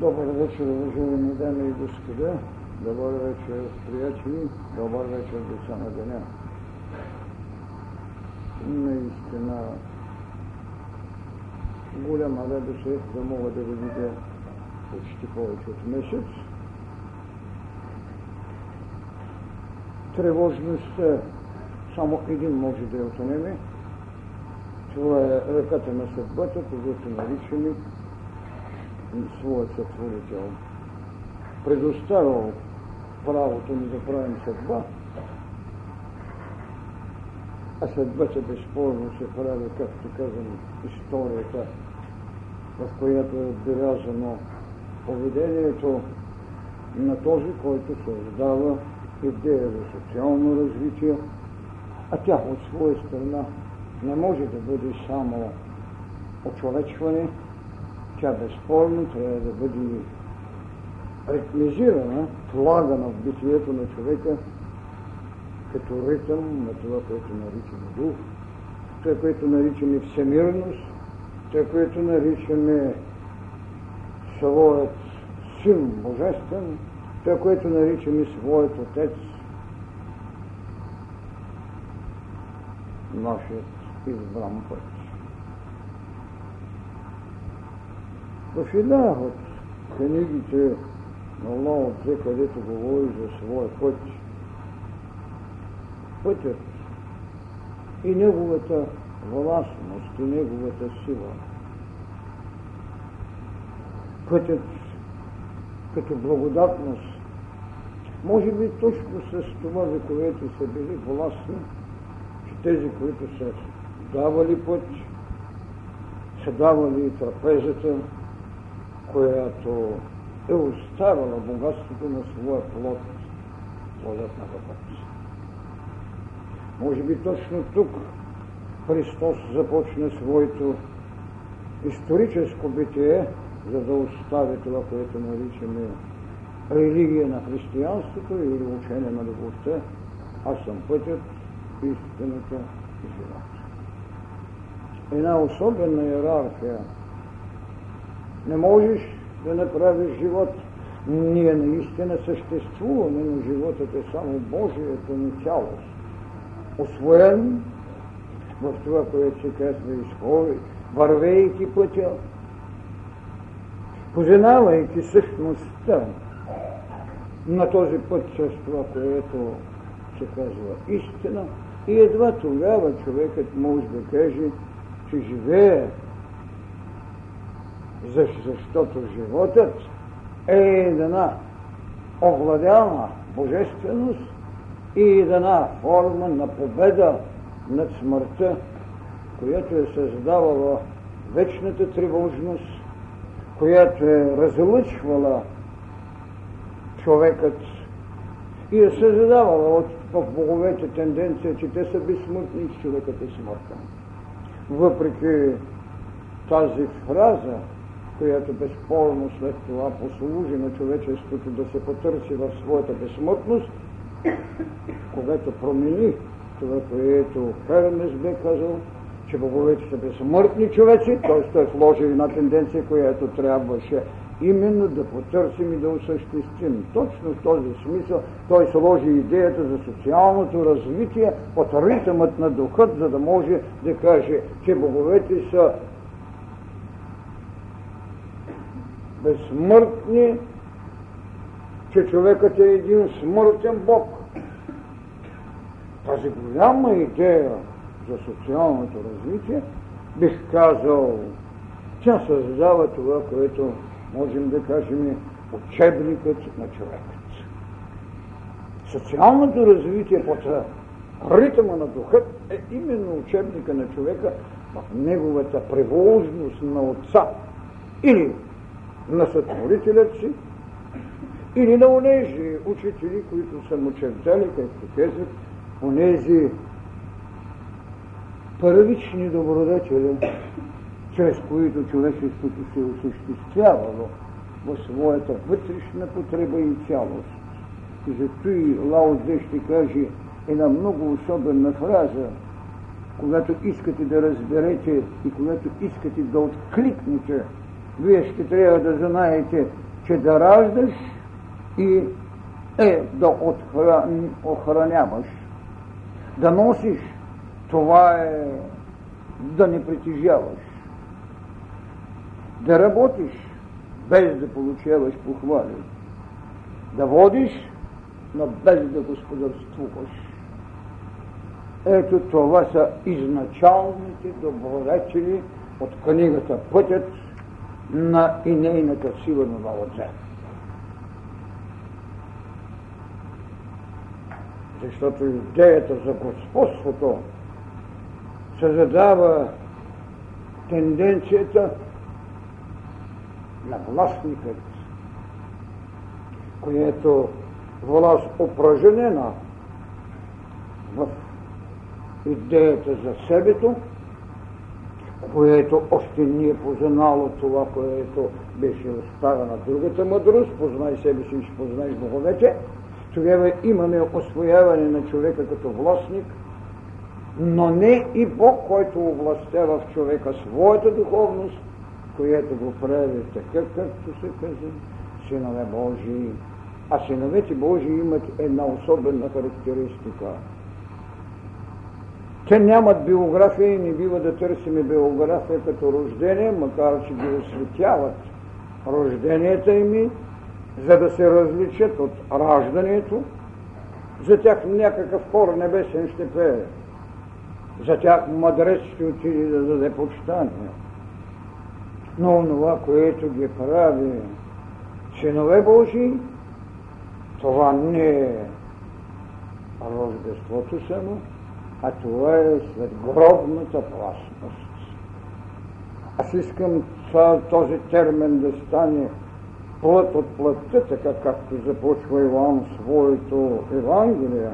Добър вечер, уважаеми дами и господа. Добър вечер, приятели. Добър вечер, деца на деня. Наистина голяма радост е да мога да ви видя почти повече от месец. Тревожността само един може да я отнеме. Това е ръката на съдбата, когато наричаме своят сътворител. Предоставил правото ни да правим съдба, а съдбата безспорно се прави, както казвам, историята, в която е отбелязано поведението на този, който създава идея за социално развитие, а тя от своя страна не може да бъде само очовечване, тя безспорно трябва да бъде ритмизирана, влагана в битието на човека като ритъм на това, което наричаме дух, това, което наричаме всемирност, това, което наричаме своят син божествен, това, което наричаме своят отец, нашият избран път. Една от книгите на Лао Цзе, където говори за своя път, пътят и неговата властност и неговата сила. Пътят като благодатност. Може би точно с това вековете са били властни, че тези, които са давали път, са давали и трапезата, която е оставила богатството на своя плод, плодът на път. Може би точно тук Христос започне своето историческо битие, за да остави това, което наричаме религия на християнството или учение на любовта. Аз съм пътят, истината и живота. Една особена иерархия. Не можеш да направиш живот. Ние наистина съществуваме, но животът е само Божието ни цялост освоен в това, което се казва изходи, вървейки пътя, познавайки същността на този път с това, което се казва истина, и едва тогава човекът може да каже, че живее, защото животът е една овладяна божественост, и една форма на победа над смъртта, която е създавала вечната тревожност, която е разлъчвала човекът и е създавала от, в боговете тенденция, че те са безсмъртни и човекът е смъртен. Въпреки тази фраза, която безспорно след това послужи на човечеството да се потърси в своята безсмъртност, когато промени това, което Хермес бе казал, че боговете са безсмъртни човеци, т.е. той вложи една тенденция, която трябваше именно да потърсим и да осъществим. Точно в този смисъл той сложи идеята за социалното развитие от ритъмът на духът, за да може да каже, че боговете са безсмъртни че човекът е един смъртен Бог. Тази голяма идея за социалното развитие, бих казал, тя създава това, което можем да кажем учебникът на човекът. Социалното развитие под ритъма на духът е именно учебника на човека в неговата превозност на отца или на сътворителят си, или на онези учители, които са му както казват, онези първични добродетели, чрез които човечеството се е осъществявало в своята вътрешна потреба и цялост. И зато и Лао Дзе ще каже една много особена фраза, когато искате да разберете и когато искате да откликнете, вие ще трябва да знаете че да раждаш и е да охраняваш. Да носиш, това е да не притежаваш. Да работиш, без да получаваш похвали. Да водиш, но без да господарствуваш. Ето това са изначалните добродетели от книгата Пътят на и нейната сила на новата. Защото идеята за господството се задава тенденцията на властникът, което власт упражнена в идеята за себето, което още не е познало това, което беше оставена другата мъдрост, познай себе си и ще познаеш боговете, тогава имаме освояване на човека като властник, но не и Бог, който овластява в човека своята духовност, която го прави така, както се казва, синове Божии. А синовете Божии имат една особена характеристика – те нямат биография и не бива да търсиме биография като рождение, макар че ги осветяват рожденията им, за да се различат от раждането. За тях някакъв хор небесен ще пее. За тях мъдрец ще отиде да даде почитание. Но това, което ги прави синове Божии, това не е рождеството само, а това е след гробната властност. Аз искам този термин да стане плът от плътта, така както започва Иван своето Евангелие.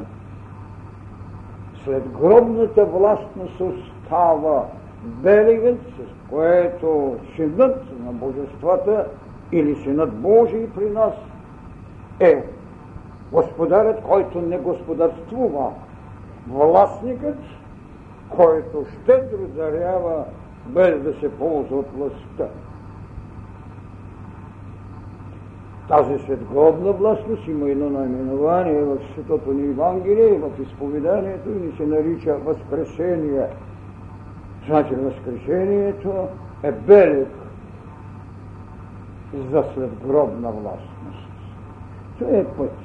След гробната властност остава белегът, с което синът на божествата или синът Божий при нас е господарят, който не господарствува, властникът, който щедро дарява без да се ползва от властта. Тази светглобна властност има едно наименование в Светото ни Евангелие, в изповеданието и се нарича Възкресение. Значи Възкресението е белег за светгробна властност. Това е път.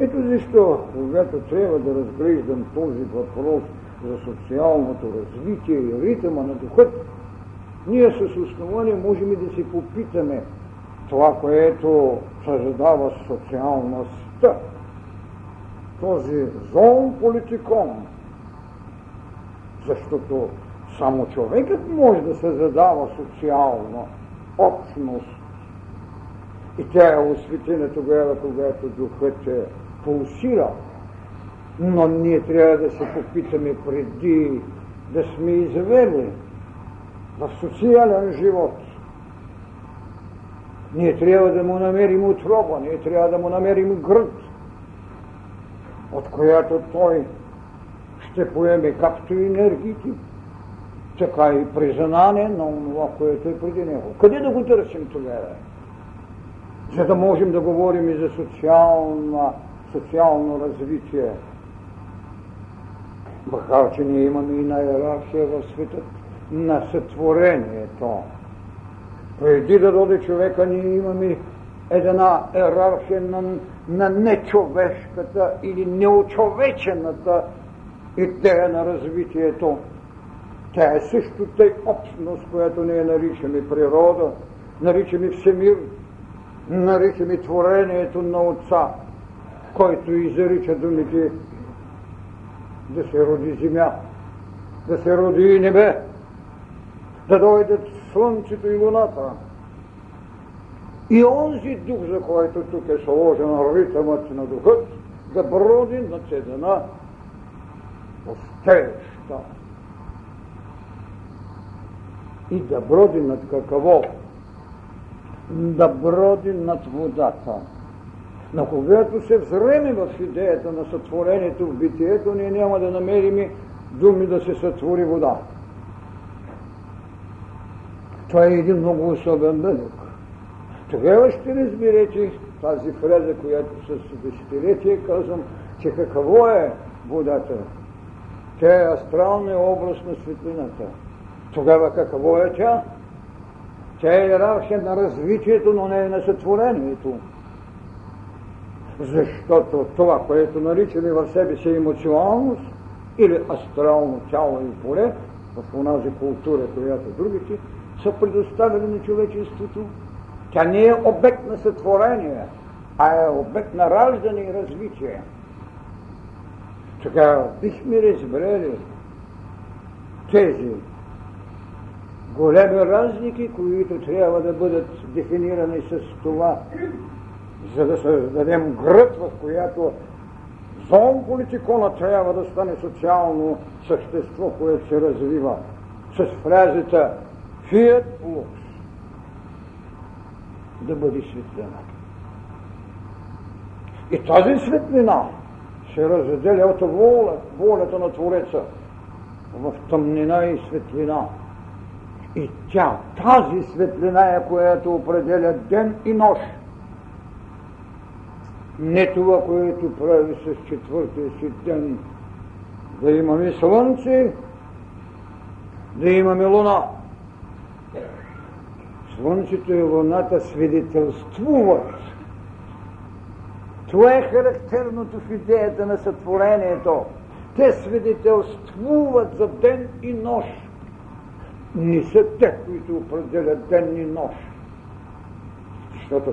Ето защо, когато трябва да разглеждам този въпрос за социалното развитие и ритъма на духът, ние с основание можем и да си попитаме това, което създава социалността. Този зон политикон, защото само човекът може да се задава социална общност. И тя е осветена тогава, когато духът е пулсира. Но ние трябва да се попитаме преди да сме извели в социален живот. Ние трябва да му намерим отроба, ние трябва да му намерим гръд, от която той ще поеме както енергиите, така и признание на това, което е преди него. Къде да го търсим тогава? За да можем да говорим и за социална социално развитие. Макар, че ние имаме и на иерархия в света на сътворението. Преди да доде човека, ние имаме една иерархия на, на нечовешката или неочовечената идея на развитието. Тя е също тъй общност, която ние наричаме природа, наричаме всемир, наричаме творението на Отца който изрича думите да се роди земя, да се роди и небе, да дойдат слънцето и луната. И онзи дух, за който тук е сложен ритъмът на духът, да броди над една пустеща. И да броди над какво? Да броди над водата. Но когато се взреме в идеята на сътворението в битието, ние няма да намерим думи да се сътвори вода. Това е един много особен белег. Тогава ще разберете тази фраза, която с десетилетие казвам, че какво е водата? Тя е астралния образ на светлината. Тогава какво е тя? Тя е иерархия на развитието, но не е на сътворението. Защото това, което наричаме в себе си емоционалност или астрално тяло и поле, в онази култура, която другите са предоставили на човечеството, тя не е обект на сътворение, а е обект на раждане и развитие. Така бихме разбрали тези големи разлики, които трябва да бъдат дефинирани с това, за да създадем гръд, в която зон политикона трябва да стане социално същество, което се развива с фразата Fiat Lux да бъде светлина. И тази светлина се разделя от воля, волята на Твореца в тъмнина и светлина. И тя, тази светлина е, която определя ден и нощ. Не това, което прави с четвъртия си ден. Да имаме слънце, да имаме луна. Слънцето и луната свидетелствуват. Това е характерното в идеята на сътворението. Те свидетелствуват за ден и нощ. Не са те, които определят ден и нощ. Защото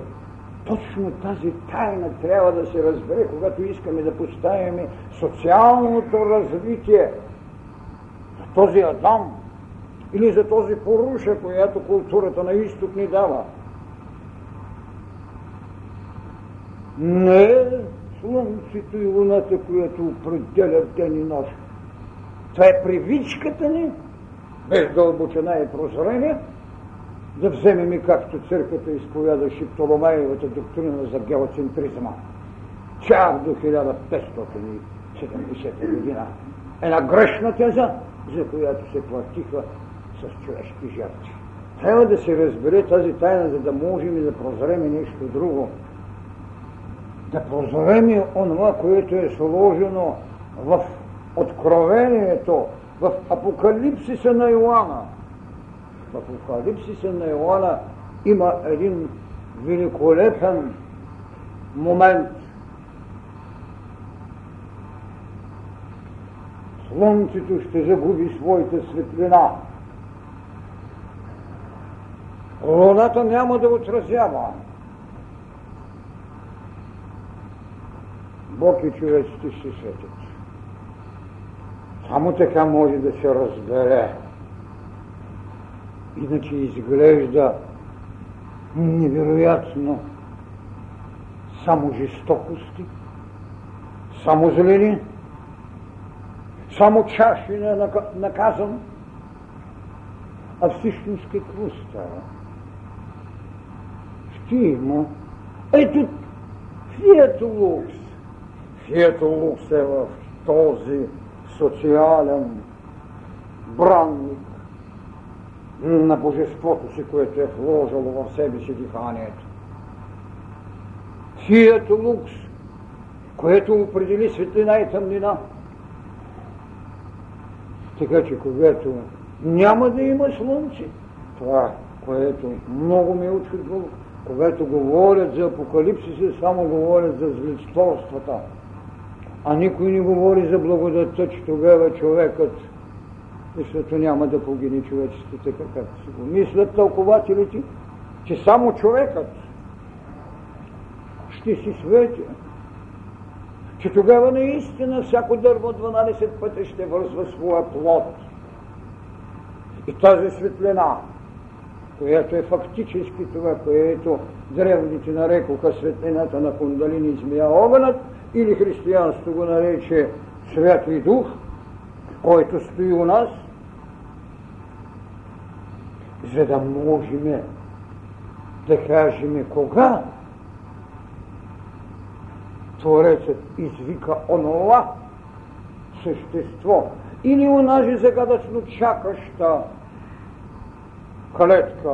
точно тази тайна трябва да се разбере, когато искаме да поставим социалното развитие за този Адам или за този поруша, която културата на изток ни дава. Не е слънцето и луната, която определят ден и нощ. Това е привичката ни, без дълбочина и прозрение, да вземем и както църквата изповядаше Птоломеевата доктрина за геоцентризма. Чак до 1570 година. Една грешна теза, за която се платиха с човешки жертви. Трябва да се разбере тази тайна, за да можем и да прозреме нещо друго. Да прозреме онова, което е сложено в откровението, в апокалипсиса на Иоанна. В апокалипсиса на Иоанна има един великолепен момент. Слънцето ще загуби своята светлина. Луната няма да отразява. Бог и човеците ще светят. Само така може да се разбере. Иначе изглежда невероятно само жестокости, само зелени, само чаши на наказан, а всъщност какво става? Ще има. Ето, Фието Лукс. Фието Лукс е в този социален бранник на божеството си, което е вложило в себе си диханието. Фието Лукс, което определи светлина и тъмнина. Така че когато няма да има слънце, това, което много ме учат, когато говорят за апокалипсиса, само говорят за зличторствата а никой не говори за благодатта, че тогава човекът, защото няма да погине човечеството така, както си го мислят тълкователите, че само човекът ще си свети. Че тогава наистина всяко дърво 12 пъти ще вързва своя плод. И тази светлина, която е фактически това, което древните нарекоха светлината на кундалини змия огънът, или християнство го нарече Святли Дух, който стои у нас, за да можем да кажем кога Творецът извика онова същество или онази загадъчно чакаща клетка,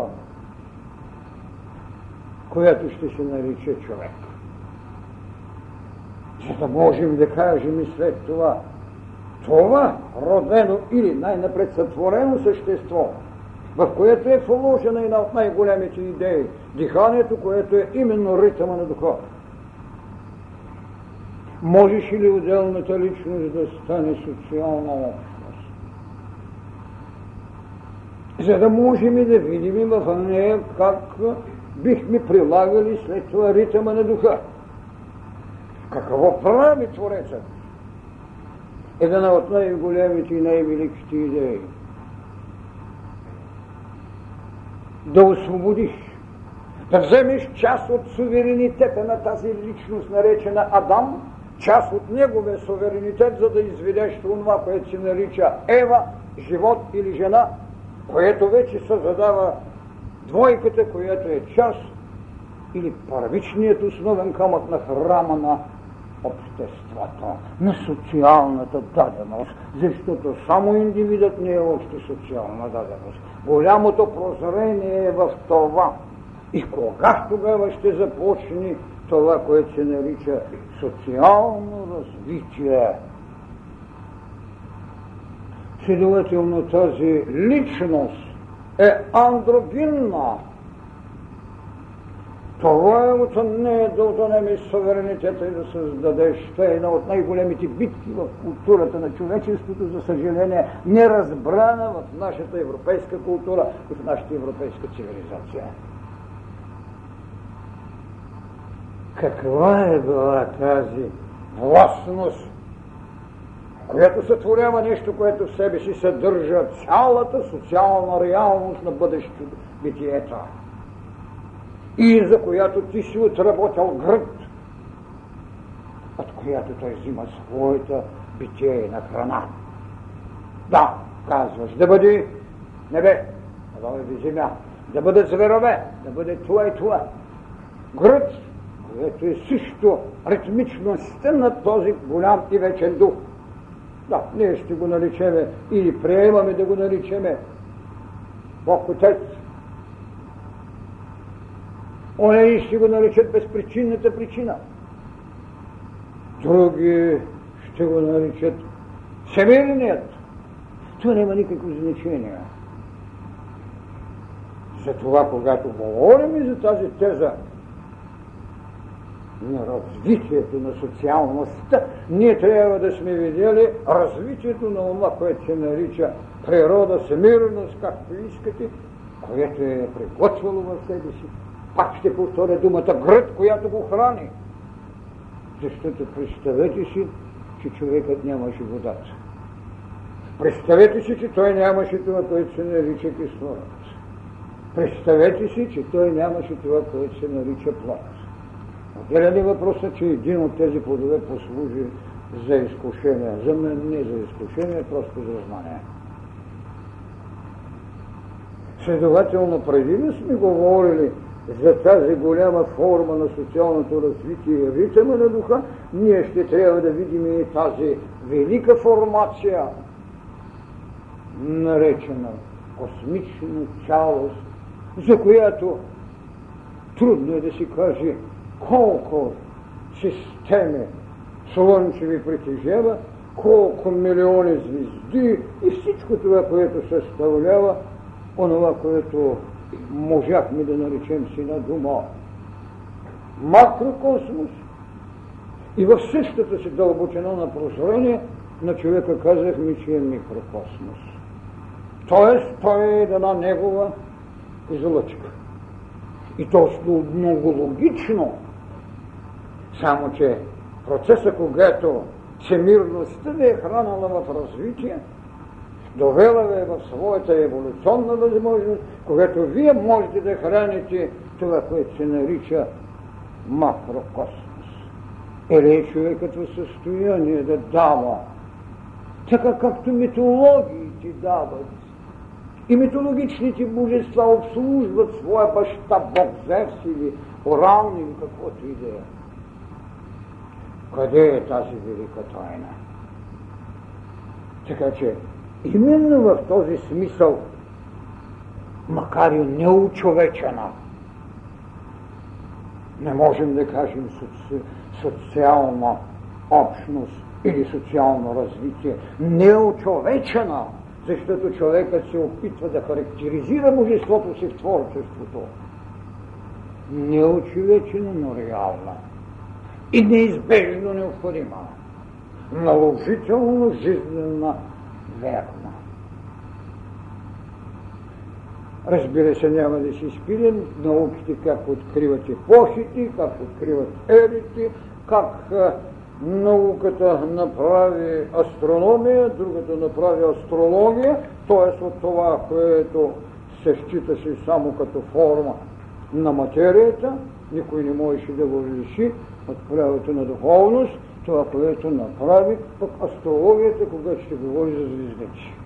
която ще се нарича човек. За да можем да кажем и след това, това родено или най-напред сътворено същество, в което е вложена една от най-големите идеи, диханието, което е именно ритъма на духа. Можеш ли отделната личност да стане социална общност? За да можем и да видим в нея как бихме прилагали след това ритъма на духа. Какво прави Творецът? Една от най-големите и най-великите идеи. Да освободиш, да вземеш част от суверенитета на тази личност, наречена Адам, част от неговия суверенитет, за да изведеш това, което се нарича Ева, живот или жена, което вече създава двойката, която е част или първичният основен камък на храма на обществото, на социалната даденост, защото само индивидът не е още социална даденост. Голямото прозрение е в това. И кога тогава ще започне това, което се нарича социално развитие? Следователно тази личност е андрогинна, това е нея да отнемеш суверенитета и да създадеш. Това е една от най-големите битки в културата на човечеството, за съжаление, неразбрана в нашата европейска култура в нашата европейска цивилизация. Каква е била тази властност, която сътворява нещо, което в себе си съдържа цялата социална реалност на бъдещето битието? И за която ти си отработил гръб, от която той взима своята битие на храна. Да, казваш, да бъде небе, да бъде земя, да бъдат зверове, да бъде това и това. Гръб, което е също ритмичността на този голям и вечен дух. Да, ние ще го наричеме или приемаме да го наричеме Бог Отец, Онези ще го наричат безпричинната причина. Други ще го наричат всемирният. Това няма никакво значение. Затова, когато говорим и за тази теза на развитието на социалността, ние трябва да сме видели развитието на това, което се нарича природа, всемирност, както искате, което е приготвило в себе си пак ще повторя думата гръд, която го храни. Защото представете си, че човекът нямаше водата. Представете си, че той нямаше това, което се нарича кислород. Представете си, че той нямаше това, което се нарича плод. Отделен е въпросът, че един от тези плодове послужи за изкушение. За мен не за изкушение, просто за знание. Следователно, преди да сме говорили за тази голяма форма на социалното развитие и ритъма на духа, ние ще трябва да видим и тази велика формация, наречена космична цялост, за която трудно е да си каже колко системи слънчеви притежава, колко милиони звезди и всичко това, което съставлява онова, което можахме да наречем си на дума макрокосмос и в същата си дълбочина на прозрение на човека казахме, че е микрокосмос. Тоест, той е една негова излъчка. И то много логично, само че процеса, когато всемирността ви е хранала в развитие, довела ви е в своята еволюционна възможност, когато вие можете да храните това, което се нарича макрокосмос. Или е човекът в състояние да дава, така както митологиите дават. И митологичните божества обслужват своя баща, Бог Зевс или Оран или каквото и да е. Къде е тази велика тайна? Така че Именно в този смисъл, макар и неучовечена, Не можем да кажем соци... социална общност или социално развитие. Неочовечена, защото човекът се опитва да характеризира божеството си в творчеството. Неочовечена, но реална. И неизбежно необходима. Наложително жизнена верна. Разбира се, няма да си спирим науките как откриват епохите, как откриват ерите, как науката направи астрономия, другата направи астрология, т.е. от това, което се считаше само като форма на материята, никой не можеше да го лиши от правото на духовност, това, което направи пък астрологията, когато ще говори за звездите.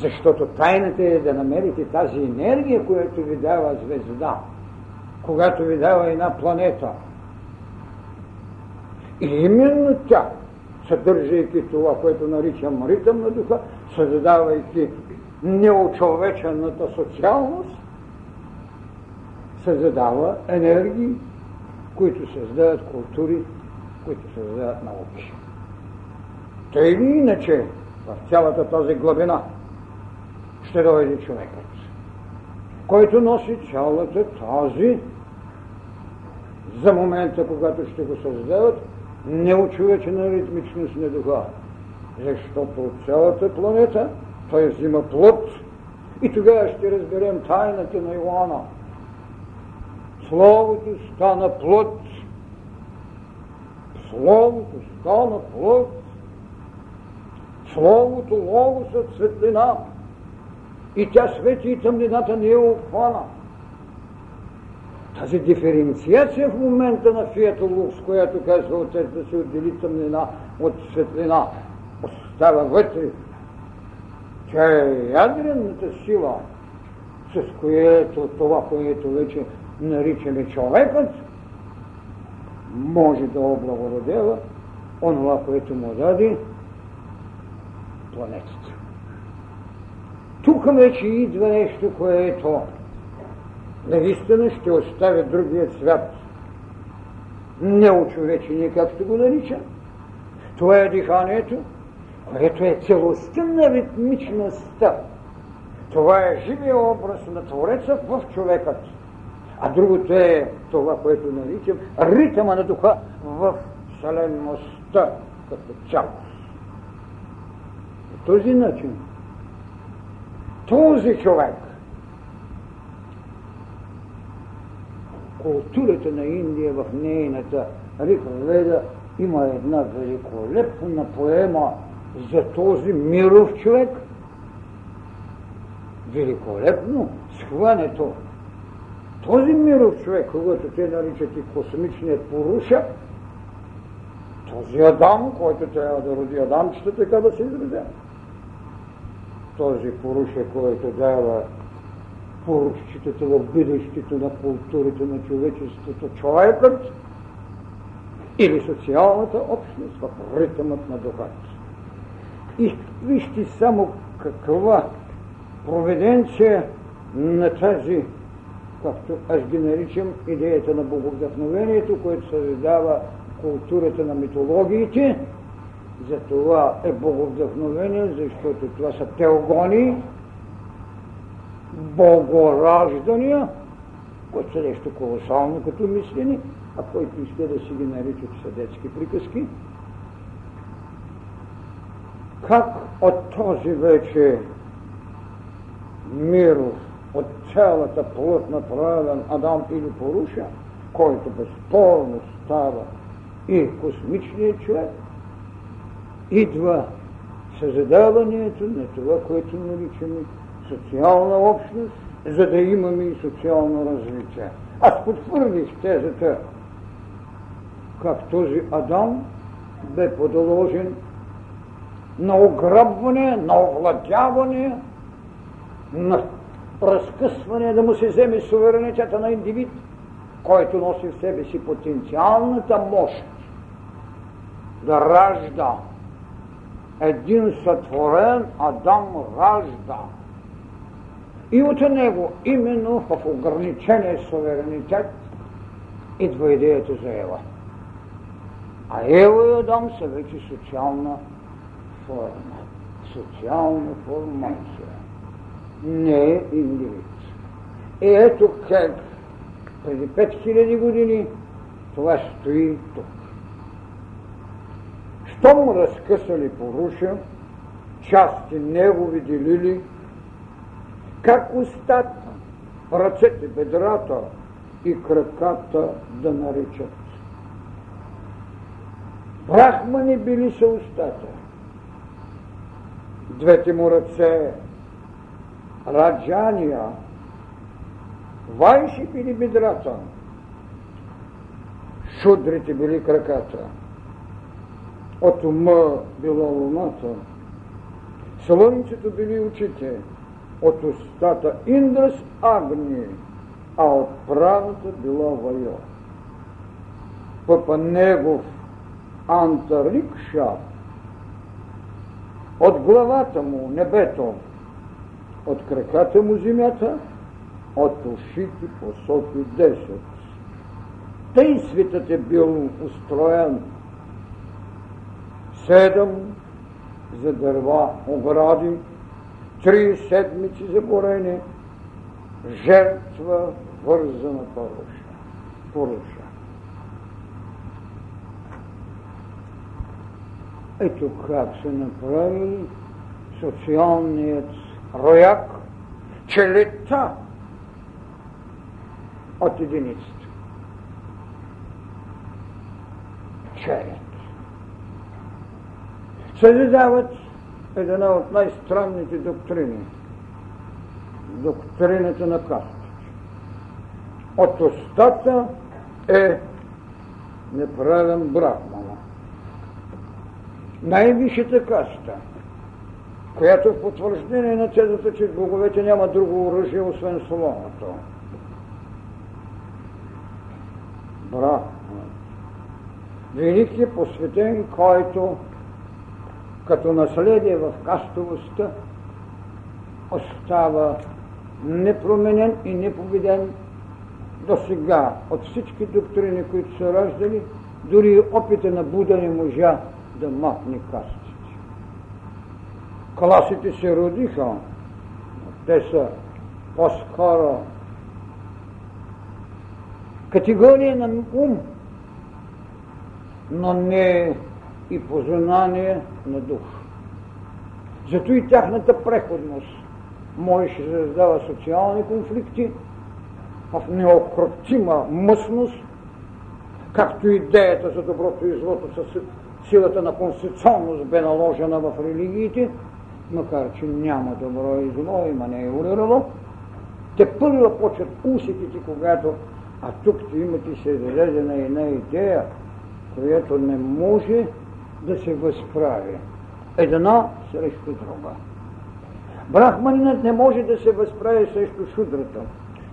Защото тайната е да намерите тази енергия, която ви дава звезда, когато ви дава една планета. И именно тя, съдържайки това, което наричам ритъм на духа, създавайки неочовечената социалност, създава енергии, които създават култури, които създават науки. Тъй или иначе, в цялата тази главина ще дойде човекът, който носи цялата тази за момента, когато ще го създават, неочовечена ритмичност на духа. Защото от цялата планета той взима плод и тогава ще разберем тайната на Иоанна. Словото стана плод. Словото стана плод. Словото логосът светлина. И тя свети и тъмнината не е обхвана. Тази диференциация в момента на Фието Лукс, която казва отец да се отдели тъмнина от светлина, остава вътре. Тя е ядрената сила, с което това, което вече наричаме човекът, може да облагородява онова, което му даде планетата. Тук вече идва нещо, което наистина ще оставя другия свят неочовечение, както го нарича. Това е диханието, което е целостта на ритмичността. Това е живия образ на Твореца в човекът. А другото е това, което наричам ритъма на духа в вселенността като цялост. По този начин този човек културата на Индия в нейната Рикведа има една великолепна поема за този миров човек. Великолепно схването. Този миров човек, когато те наричат и космичният поруша, този Адам, който трябва да роди Адамчета, така да се изразява този поруша, който дава поруччетата в бъдещето на културите на човечеството, човекът или социалната общност в ритъмът на духът. И вижте само каква проведенция на тази, както аз ги наричам, идеята на боговдъхновението, което създава културата на митологиите, за това е боговдъхновение, защото това са теогони, богораждания, които са нещо колосално като мислени, а който иска да си ги наричат са детски приказки. Как от този вече миров, от цялата плът направен Адам или Поруша, който безспорно става и космичният човек, идва създаването на това, което наричаме социална общност, за да имаме и социално развитие. Аз потвърдих тезата, как този Адам бе подложен на ограбване, на овладяване, на разкъсване, да му се вземе суверенитета на индивид, който носи в себе си потенциалната мощ да ражда един сътворен Адам ражда. И от него, именно в ограничения суверенитет, идва идеята за Ева. А Ева и Адам са вече социална форма, социална формация, не е индивид. И ето как преди 5000 години това стои тук. Щом разкъсали поруша, части негови делили, как устата, ръцете, бедрата и краката да наричат. Брахмани били са устата. Двете му ръце, раджания, вайши били бедрата, шудрите били краката, от ума била луната, слънцето били очите, от устата Индрас Агни, а от правата била Вайо. Пъпа негов Антарикша, от главата му небето, от краката му земята, от ушите посоки 10. Тъй светът е бил устроен. Седем за дърва огради, три седмици за горене, жертва вързана поруша. поруша. Ето как се направи социалният рояк, челета от единицата. Челет. Създават една от най-странните доктрини. Доктрината на кастата. От устата е неправен брахмана. Най-висшата каста, която е в потвърждение на тезата, че боговете няма друго оръжие, освен словото. Брахман. Великият посветен, който като наследие в кастовостта остава непроменен и непобеден до сега от всички доктрини, които са раждали, дори опита на Буда не можа да махне кастите. Класите се родиха, те са по-скоро категория на ум, но не и познание на дух. Зато и тяхната преходност можеше да създава социални конфликти в неокротима мъсност, както идеята за доброто и злото с силата на конституционност бе наложена в религиите, макар че няма добро и зло, има не е урирало, те първо почват усетите, когато а тук имате се изрезена една идея, която не може да се възправи. Една срещу друга. Брахманинът не може да се възправи срещу шудрата.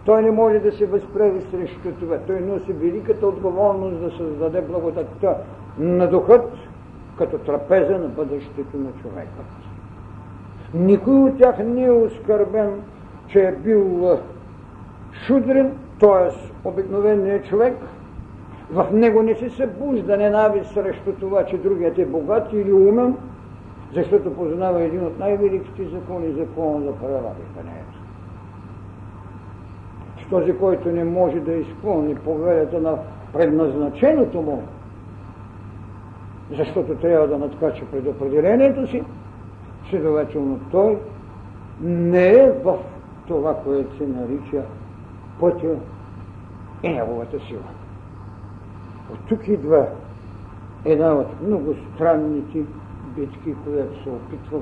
Той не може да се възправи срещу това. Той носи великата отговорност да създаде благодатта на духът като трапеза на бъдещето на човека. Никой от тях не е оскърбен, че е бил шудрен, т.е. обикновеният човек – в него не се събужда ненавист срещу това, че другият е богат или умен, защото познава един от най-великите закони, закона за. С този, който не може да изпълни повелята на предназначеното му, защото трябва да надкача предопределението си, следователно той не е в това, което се нарича пътя и неговата сила. От тук идва една от много странните битки, която се опитва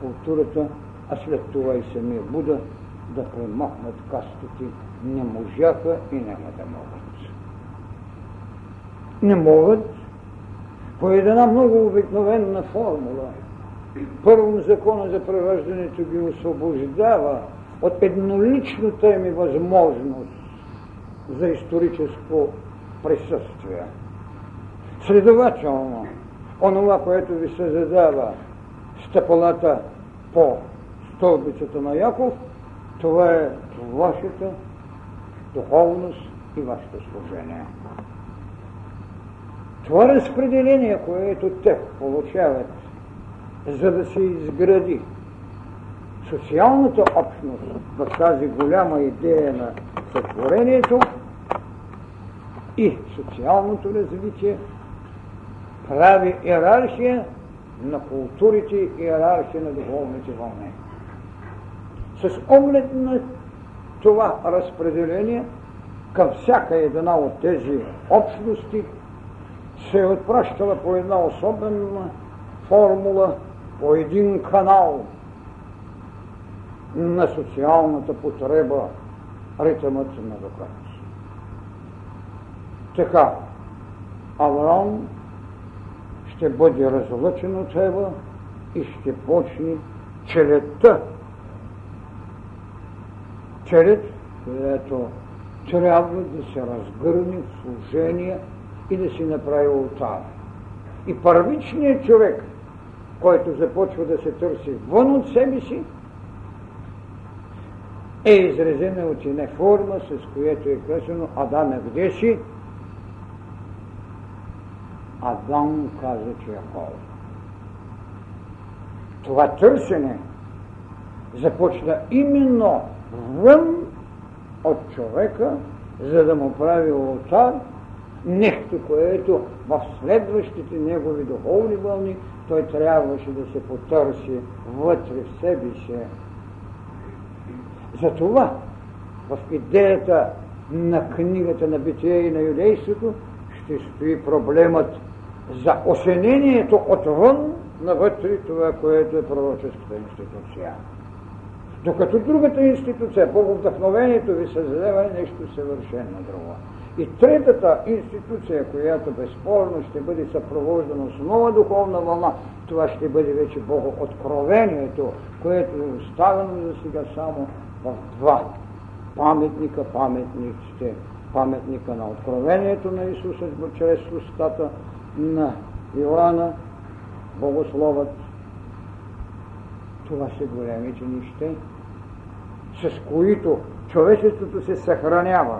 културата, а след това и самия Буда да премахнат кастите. Не можаха и няма да могат. Не могат по една много обикновена формула. Първо закона за прераждането ги освобождава от едноличната им възможност за историческо присъствие. Следователно, онова, което ви се задава стъпалата по стълбицата на Яков, това е вашата духовност и вашето служение. Това разпределение, което те получават, за да се изгради социалната общност в тази голяма идея на сътворението и социалното развитие, прави иерархия на културите и иерархия на духовните вълни. С оглед на това разпределение към всяка една от тези общности се е отпращала по една особена формула, по един канал на социалната потреба, ритъмът на духът. Така, Авраам ще бъде разлъчен от Ева и ще почне челетта. Челет, която трябва да се разгърне в служение и да си направи ултар. И първичният човек, който започва да се търси вън от себе си, е изразена от една форма, с която е казано Адаме, где си? Адам каза, че е хол. Това търсене започна именно вън от човека, за да му прави ултар, нещо, което в следващите негови духовни вълни той трябваше да се потърси вътре в себе си. Затова в идеята на книгата на битие и на юдейството ще стои проблемът за осенението отвън навътре това, което е пророческата институция. Докато другата институция, Боговдъхновението ви създава нещо съвършено друго. И третата институция, която безспорно ще бъде съпровождана с нова духовна вълна, това ще бъде вече Богооткровението, което е оставено за сега само в два паметника, паметниците, паметника на откровението на Исуса чрез устата на Иоанна, Богословът. Това са големите нища, с които човечеството се съхранява.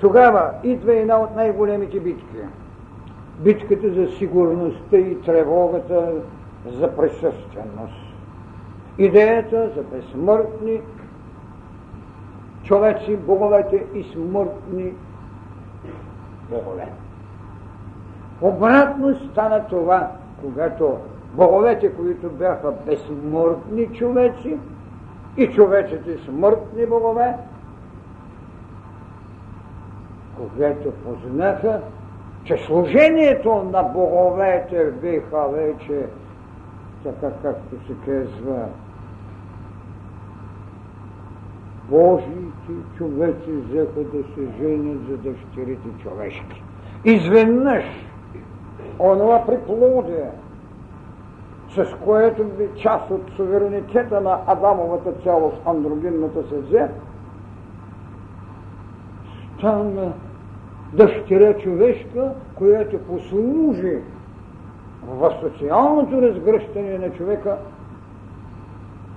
Тогава идва една от най-големите битки. Битката за сигурността и тревогата за присъственост. Идеята за безсмъртни човеци, боговете и смъртни богове. Обратно стана това, когато боговете, които бяха безсмъртни човеци и човеците смъртни богове, когато познаха, че служението на боговете биха вече, така както се казва, Божиите човеци взеха да се женят за дъщерите човешки. Изведнъж онова приплодие, с което би част от суверенитета на Адамовата цялост, андрогинната се взе, стана дъщеря човешка, която послужи в социалното разгръщане на човека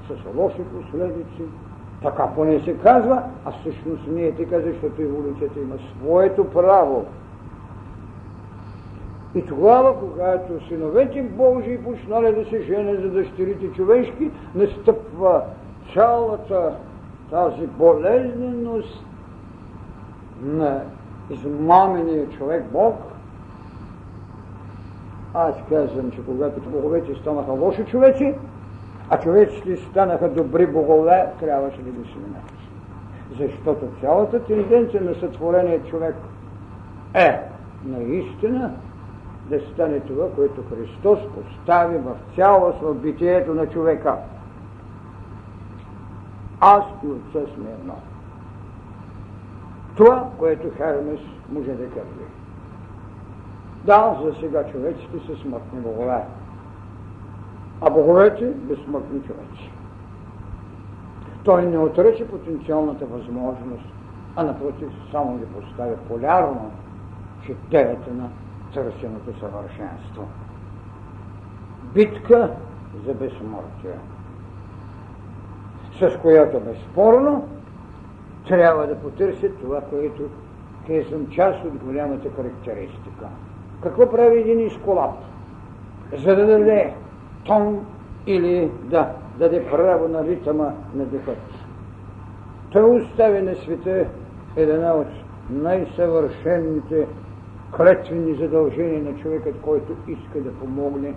с лоши последици. Така поне се казва, а всъщност не е така, защото еволюцията има своето право и тогава, когато синовете Божии почнали да се женят за дъщерите човешки, настъпва цялата тази болезненост на измамения човек Бог. Аз казвам, че когато боговете станаха лоши човеци, а човеците станаха добри богове, трябваше да ги сменят. Защото цялата тенденция на сътворения човек е наистина да стане това, което Христос постави в цялост в битието на човека. Аз и Отца сме едно. Това, което Хермес може да каже. Да, за сега човеците са смъртни богове, а боговете безсмъртни човеци. Той не отрече потенциалната възможност, а напротив само ги поставя полярно в идеята на търсеното съвършенство. Битка за безсмъртие, с която безспорно трябва да потърсят това, което Те съм част от голямата характеристика. Какво прави един изколап? За да даде тон или да даде право на ритъма на духът. Той остави на света една от най-съвършенните клетвени задължения на човекът, който иска да помогне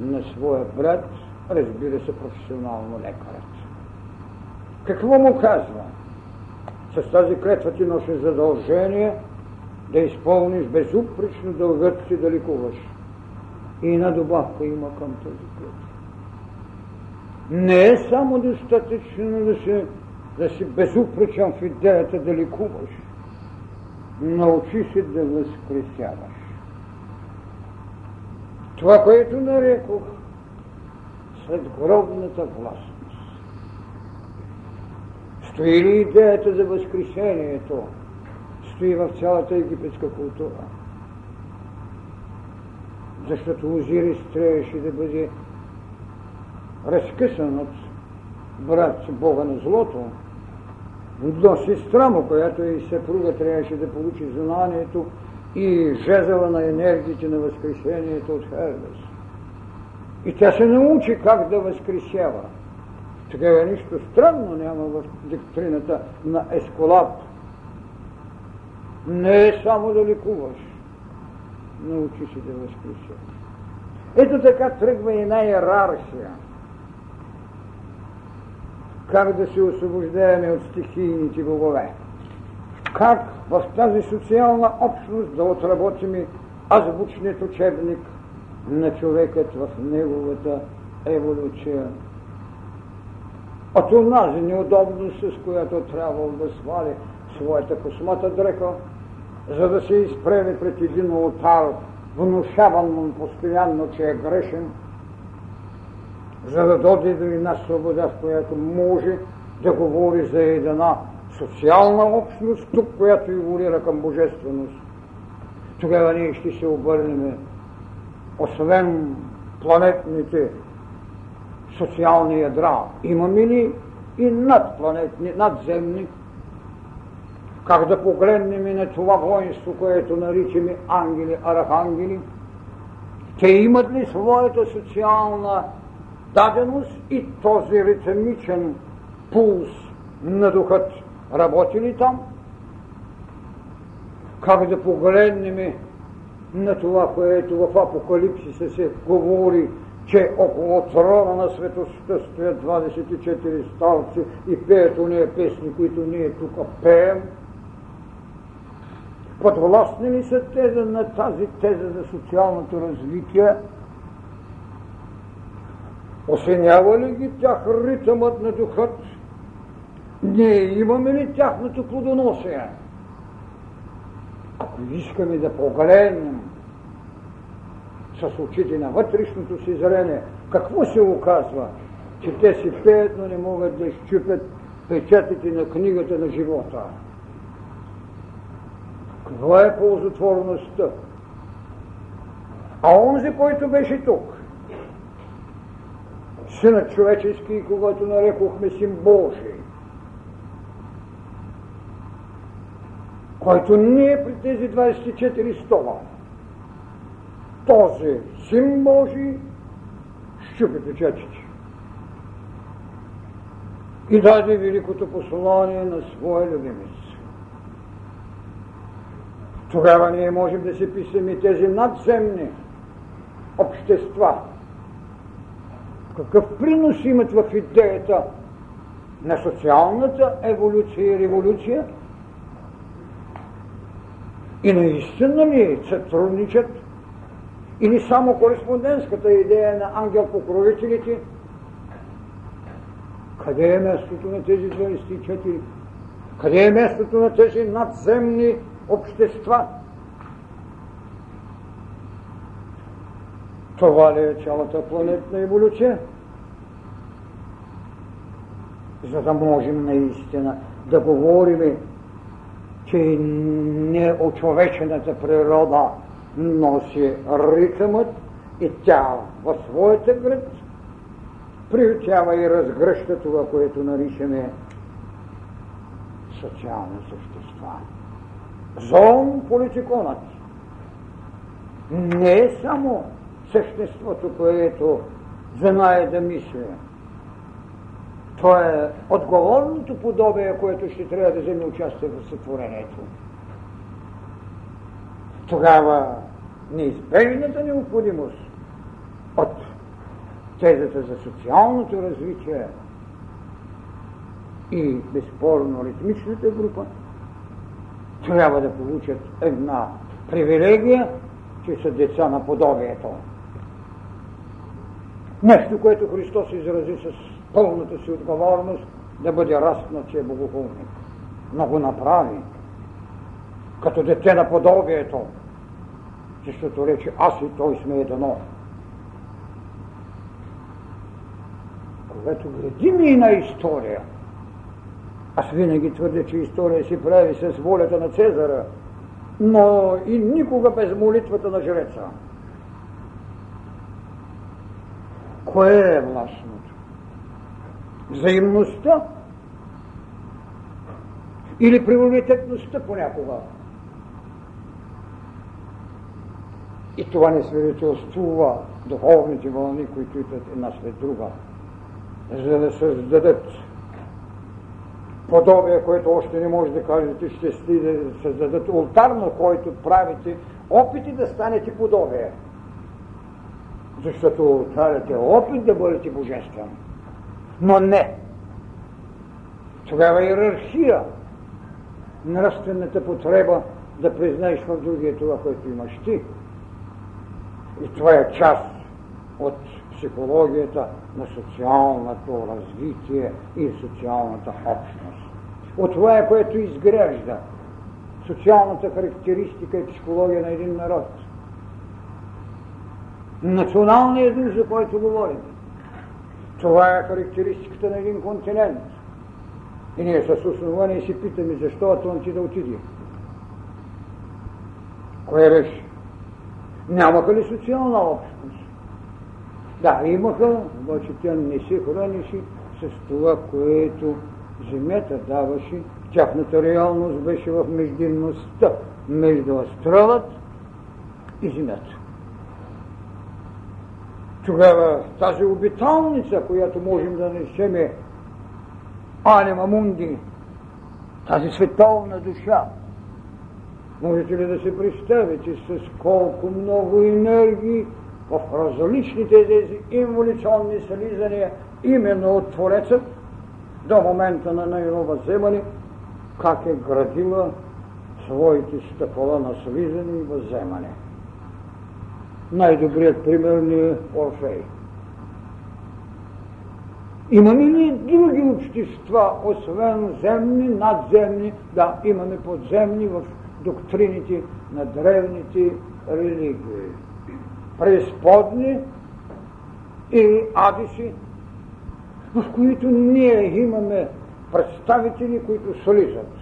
на своя брат, разбира се, професионално лекарът. Какво му казва? С тази клетва ти носи задължение да изпълниш безупречно дългът си да ликуваш. И една добавка има към тази клетва. Не е само достатъчно да, се, да си безупречен в идеята да ликуваш. Научи се да възкресяваш. Това, което нарекох след гробната власт. Стои ли идеята за възкресението? Стои в цялата египетска култура. Защото Озирис трябваше да бъде разкъсан от брат Бога на злото, но сестра му, която е и съпруга, трябваше да получи знанието и жезела на енергиите на възкресението от Хермес. И тя се научи как да възкресява. Тогава нищо странно няма в доктрината на Есколап. Не е само да ликуваш. Научи си да възкресяваш. Ето така тръгва една иерархия. Как да се освобождаваме от стихийните богове. Как в тази социална общност да отработим азбучният учебник на човекът в неговата еволюция от онази неудобност, с която трябвало да свали своята космата дреха, за да се изпреми пред един ултар, внушаван му постоянно, че е грешен, за да доди до една свобода, в която може да говори за една социална общност, тук, която еволюира към божественост. Тогава ние ще се обърнем, освен планетните социални ядра. Имаме ли и надпланетни, надземни? Как да погледнем и на това воинство, което наричаме ангели, архангели? Те имат ли своята социална даденост и този ритмичен пулс на духът работи ли там? Как да погледнем на това, което в Апокалипсиса се говори че около трона на светостта стоят 24 старци и пеят уния песни, които ние тук пеем. Подвластни ли са те на тази теза за социалното развитие? Осенява ли ги тях ритъмът на духът? Ние имаме ли тяхното плодоносие? Ако искаме да погледнем с очите на вътрешното си зрение. Какво се оказва? Че те си пеят, но не могат да изчупят печатите на книгата на живота. Каква е ползотворността? А онзи, който беше тук, синът човечески, когато нарекохме син Божий, който не е при тези 24 стола, този син Божий щупи печатите и даде великото послание на своя любимец. Тогава ние можем да си писаме тези надземни общества. Какъв принос имат в идеята на социалната еволюция и революция? И наистина ли сътрудничат или само кореспондентската идея на ангел-покровителите, къде е мястото на тези 24? Къде е мястото на тези надземни общества? Това ли е цялата планетна еволюция? За да можем наистина да говорим, че неочовечената природа носи ритъмът и тя в своята гръд приютява и разгръща това, което наричаме социални същества. Зон политиконът не е само съществото, което знае да мисля. То е отговорното подобие, което ще трябва да вземе участие в сътворението. Тогава неизбежната необходимост от тезата за социалното развитие и безспорно ритмичната група трябва да получат една привилегия, че са деца на подобието. Нещо, което Христос изрази с пълната си отговорност да бъде растнат, че е богохулник. Но го направи като дете на подобието, защото рече аз и той сме едно. Когато градим и на история, аз винаги твърдя, че история се прави с волята на Цезара, но и никога без молитвата на жреца. Кое е властното? Взаимността или приоритетността понякога? И това не свидетелствува духовните вълни, които идват една след друга, за да създадат подобие, което още не може да кажете, ще стиде да създадат ултарно, който правите опити да станете подобие. Защото ултарът е опит да бъдете божествен. Но не. Тогава иерархия, нравствената потреба да признаеш в другия това, което имаш ти. И това е част от психологията на социалното развитие и социалната общност. От това е, което изгражда социалната характеристика и психология на един народ. Националният дух, за който говорим. Това е характеристиката на един континент. И ние с основание си питаме, защо Атлантида отиде. Кое беше? Нямаха ли социална общност? Да, имаха, обаче тя не се хранише с това, което земята даваше, тяхната реалност беше в междинността между астралът и земята. Тогава тази обиталница, която можем да несеме Анема Мунди, тази световна душа, можете ли да се представите с колко много енергии в различните тези инволюционни слизания именно от Творецът до момента на нейно въземане, как е градила своите стъпала на слизане и въземане. Най-добрият пример ни е Орфей. Имаме ли други общества, освен земни, надземни? Да, имаме подземни в доктрините на древните религии. Преизподни и адиси, в които ние имаме представители, които слизат.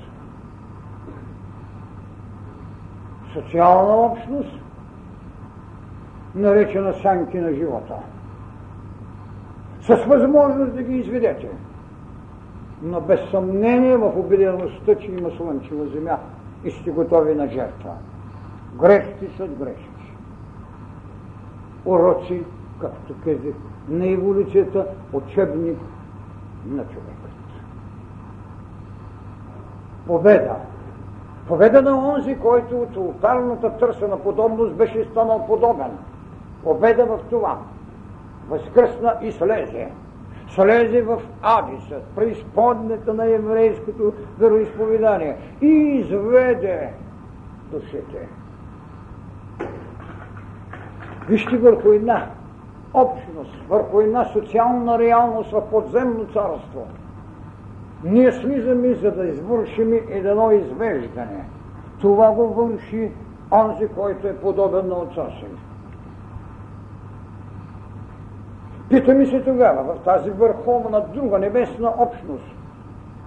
Социална общност, наречена санки на живота. С възможност да ги изведете. Но без съмнение в убедеността, че има слънчева земя и сте готови на жертва. Грешки са грешки. Уроци, както казах, на еволюцията, учебник на човекът. Победа. Победа на онзи, който от ултарната търсена подобност беше станал подобен. Победа в това. Възкръсна и слезе. Слезе в Адиса, преизподнята на еврейското вероисповедание и изведе душите. Вижте върху една общност, върху една социална реалност в подземно царство. Ние слизаме, за да извършим едно извеждане. Това го върши онзи, който е подобен на отца си. Питаме се тогава, в тази върховна друга небесна общност,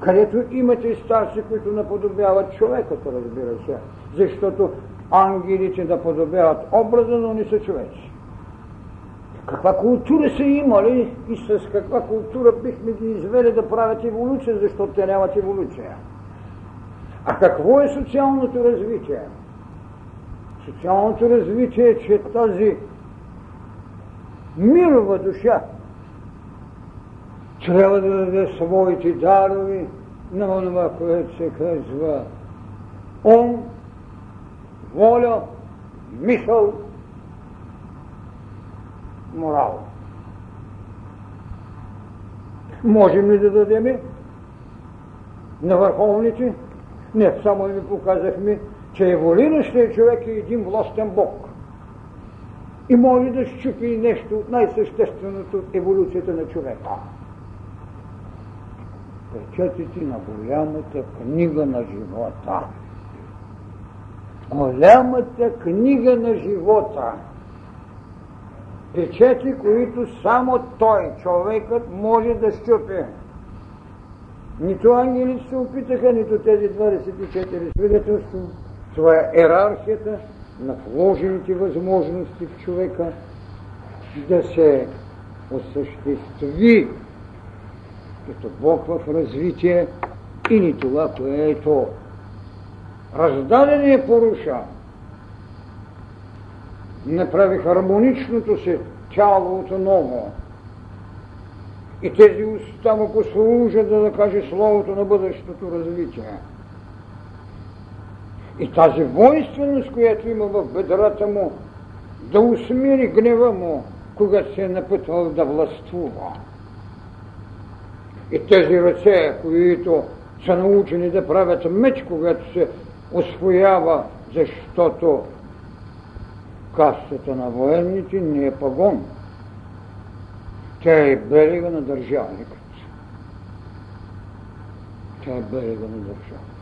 където имате старци, които наподобяват човекът, разбира се, защото ангелите да подобяват образа, но не са човеци каква култура са имали и с каква култура бихме ги извели да правят еволюция, защото те нямат еволюция. А какво е социалното развитие? Социалното развитие е, че тази мирова душа трябва да даде своите дарови на това, което се казва ум, воля, мисъл, морал. Можем ли да дадем на върховните? Не, само ми показахме, че еволиращият човек е един властен бог. И може да щупи нещо от най-същественото от еволюцията на човека. Пречетите на голямата книга на живота. Голямата книга на живота. Печети, които само той, човекът, може да щупи. Нито ангелите се опитаха, нито тези 24 свидетелства. Това е ерархията на вложените възможности в човека да се осъществи като Бог в развитие и ни това, което раздадения поруша направи хармоничното си тяло отново. И тези уста му послужат да, да каже словото на бъдещото развитие. И тази воинственост, която има в бедрата му, да усмири гнева му, когато се е напътвал да властвува. И тези ръце, които са научени да правят меч, когато се освоява, защото кастата на военните не е пагон. Тя е берега на държавникът. Тя е берега на държавникът.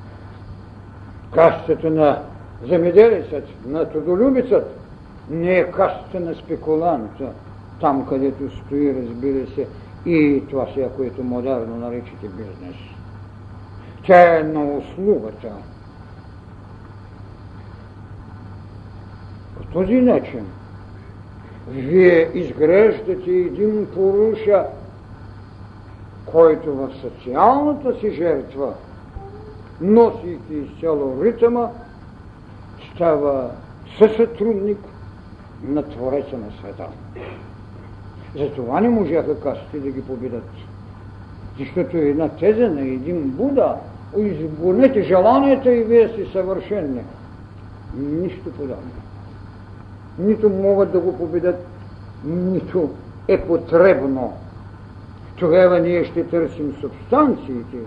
Кастата на земеделецът, на трудолюбицът, не е кастата на спекуланта, там където стои, разбира се, и това сега, което модерно наричате бизнес. Тя е на услугата. По този начин вие изграждате един поруша, който в социалната си жертва, носейки изцяло ритъма, става съсътрудник на Твореца на света. Затова не можаха кастите да ги победат. Защото една теза на един Буда, изборнете желанията и вие си съвършенни. Нищо подобно. Нито могат да го победят, нито е потребно. Тогава ние ще търсим субстанциите,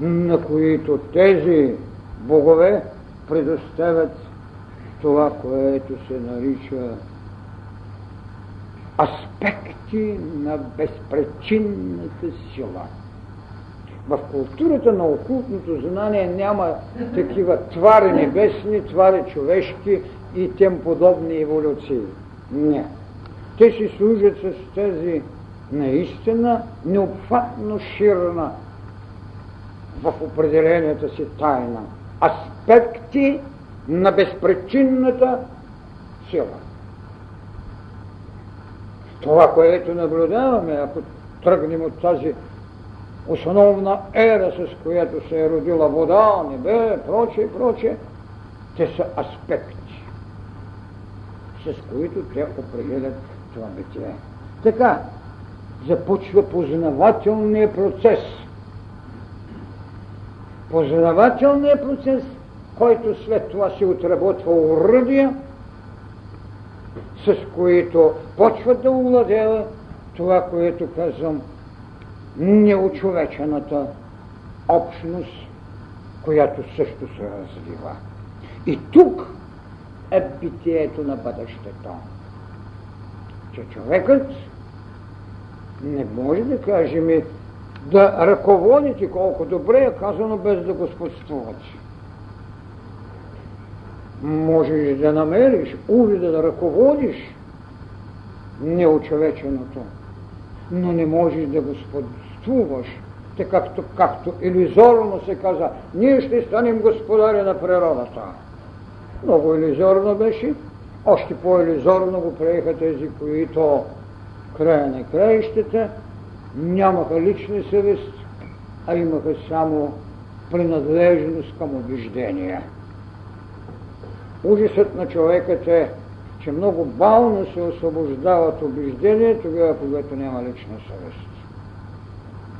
на които тези богове предоставят това, което се нарича аспекти на безпречинната сила. В културата на окултното знание няма такива твари небесни, твари човешки и тем подобни еволюции. Не. Те си служат с тези наистина необхватно ширна в определенията си тайна. Аспекти на безпричинната сила. Това, което наблюдаваме, ако тръгнем от тази основна ера, с която се е родила вода, небе, проче, проче, те са аспекти, с които те определят това битие. Така, започва познавателният процес. Познавателният процес, който след това се отработва уръдия, с които почват да овладева това, което казвам, неочовечената общност, която също се развива. И тук е битието на бъдещето. Че човекът не може да кажем да ръководите колко добре е казано без да господствувате можеш да намериш увида да ръководиш неочовеченото, но не можеш да господствуваш, така както, както иллюзорно се каза, ние ще станем господаря на природата. Много иллюзорно беше, още по-иллюзорно го приеха тези, които края на краищата нямаха лична съвест, а имаха само принадлежност към убеждения. Ужасът на човекът е, че много бавно се освобождава от убеждение, тогава, когато няма лична съвест.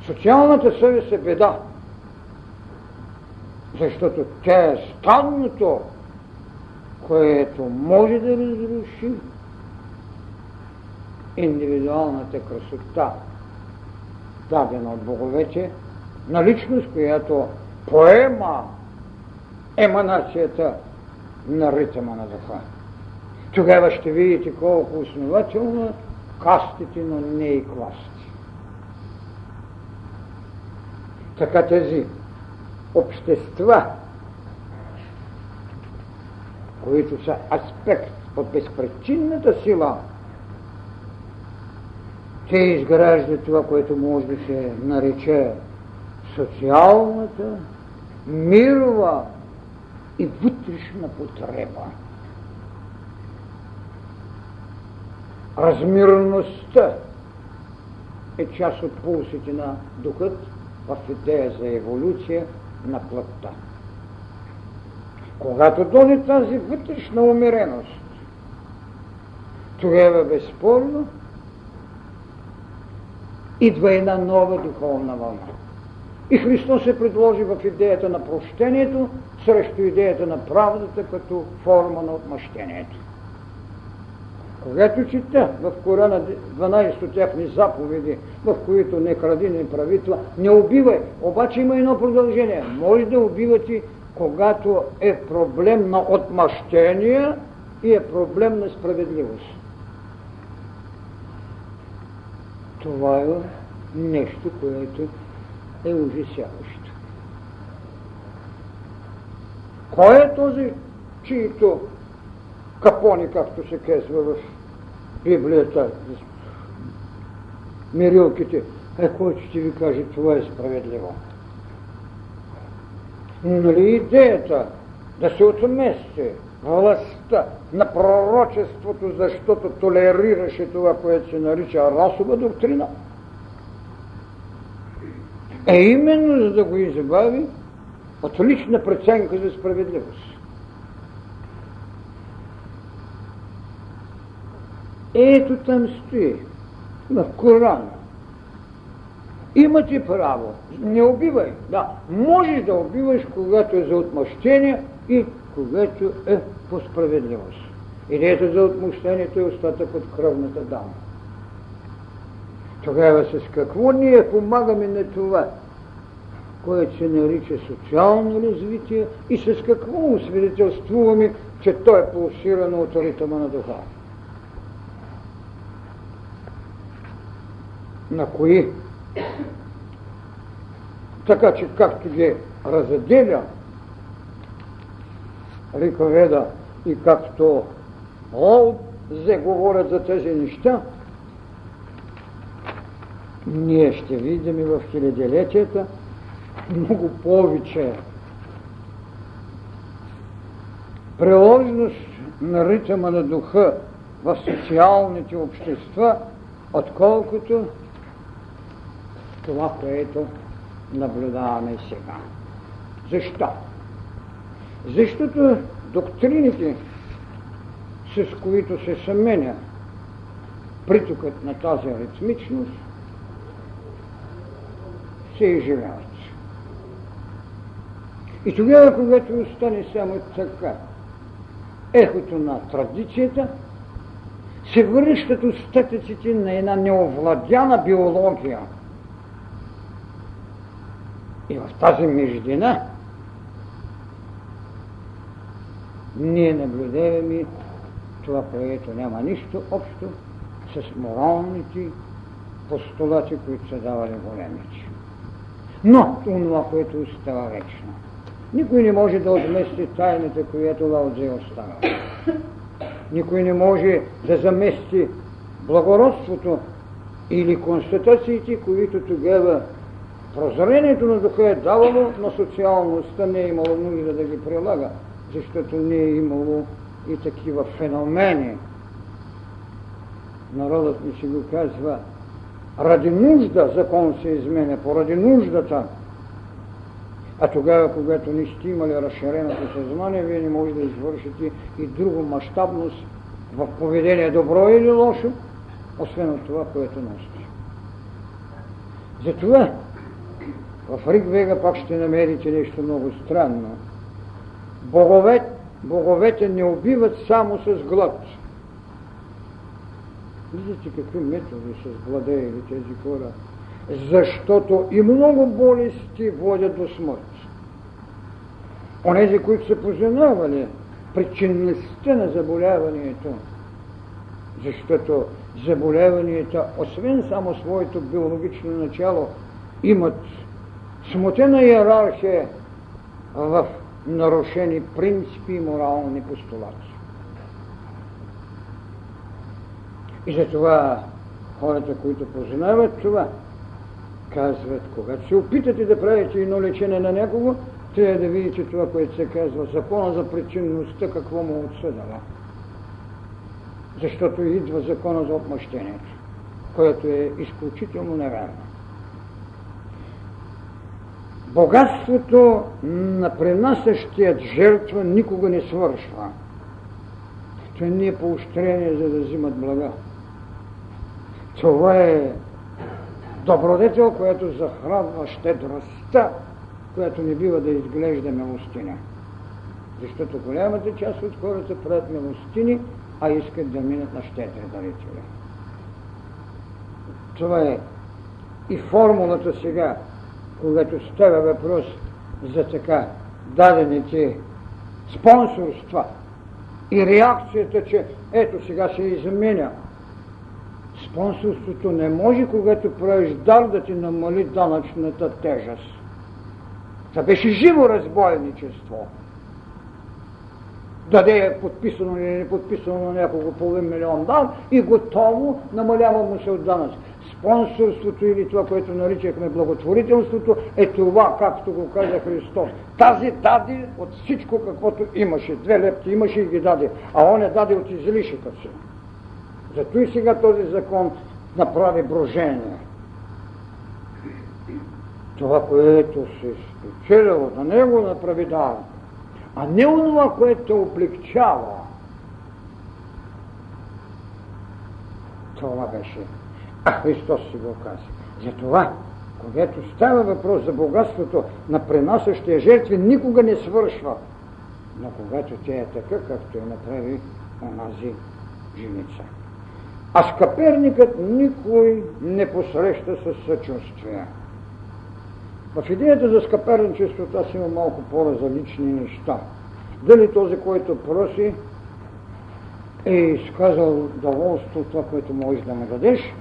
Социалната съвест е беда, защото тя е станното, което може да разруши индивидуалната красота, дадена от боговете, на личност, която поема еманацията на ритъма на духа. Тогава ще видите колко основателно кастите, но не и класти. Така тези общества, които са аспект от безпричинната сила, те изграждат това, което може да се нарече социалната, мирова и вътрешна потреба. Размирността е част от пулсите на духът в идея за еволюция на плътта. Когато дойде тази вътрешна умереност, тогава безспорно идва една нова духовна вълна. И Христос се предложи в идеята на прощението срещу идеята на правдата като форма на отмъщението. Когато чета в Корана 12 тяхни заповеди, в които не кради, не прави това, не убивай. Обаче има едно продължение. Може да убивате, когато е проблем на отмъщение и е проблем на справедливост. Това е нещо, което е ужасяващо. Кой е този, чието капони, както се казва в Библията, мирилките, е който ще ви каже, това е справедливо. Нали идеята да се отмести властта на пророчеството, защото толерираше това, което се нарича расова доктрина, е именно за да го избави от лична преценка за справедливост. Ето там стои, в Корана. Имате право. Не убивай. Да, можеш да убиваш, когато е за отмъщение и когато е по справедливост. Идеята за отмъщението е остатък от кръвната дама. Тогава с какво ние помагаме на това, което се нарича социално развитие и с какво освидетелствуваме, че то е пулсирано от ритъма на духа. На кои? Така че както ги разделя Риковеда и както Олзе говорят за тези неща, ние ще видим и в хилядилетията много повече приложност на ритъма на духа в социалните общества, отколкото това, което наблюдаваме сега. Защо? Защото доктрините, с които се съменя притокът на тази аритмичност, се изживяват. И тогава, когато остане само така, ехото на традицията, се връщат остатъците на една неовладяна биология. И в тази междина ние наблюдаваме това, което няма нищо общо с моралните постулати, които са давали големите. Но това, което остава вечно. Никой не може да отмести тайната, която Лаудзе остава. Никой не може да замести благородството или констатациите, които тогава прозрението на духа е давало, но социалността не е имало нужда да ги прилага, защото не е имало и такива феномени. Народът ми си го казва, ради нужда закон се изменя, поради нуждата. А тогава, когато не сте имали разширеното съзнание, вие не можете да извършите и друго мащабност в поведение добро или лошо, освен от това, което носите. Затова в Ригвега пак ще намерите нещо много странно. Боговете, боговете не убиват само с глад. Виждате какви методи са владеели тези хора. Защото и много болести водят до смърт. Онези, които са познавали причинността на заболяването, защото заболяванията, освен само своето биологично начало, имат смутена иерархия в нарушени принципи и морални постулати. И затова хората, които познават това, казват, когато се опитате да правите едно лечение на някого, трябва да видите това, което се казва закона за причинността, какво му отсъдава. Защото идва закона за отмъщението, което е изключително невярно. Богатството на пренасящият жертва никога не свършва. Това не е поощрение, за да взимат блага. Това е добродетел, която захранва щедростта, която не бива да изглежда милостиня. Защото голямата част от хората правят милостини, а искат да минат на щедри дарители. Това е и формулата сега, когато става въпрос за така дадените спонсорства и реакцията, че ето сега се изменя Спонсорството не може, когато правиш дар, да ти намали данъчната тежест. Това беше живо разбойничество. Даде подписано или не подписано на някого половин милион дар и готово намалява му се от данъци. Спонсорството или това, което наричахме благотворителството, е това, както го каза Христос. Тази даде от всичко, каквото имаше. Две лепти имаше и ги даде, а он е даде от излишъка си. Зато и сега този закон направи брожение. Това, което се спечелило на него, направи дар. А не онова, което облегчава. Това беше. А Христос си го каза. Затова, когато става въпрос за богатството на пренасящия жертви, никога не свършва. Но когато тя е така, както я направи онази женица. А скъперникът никой не посреща със съчувствие. В идеята за скъперничеството аз имам малко по-различни неща. Дали този, който проси, е изказал доволство това, което можеш да му дадеш,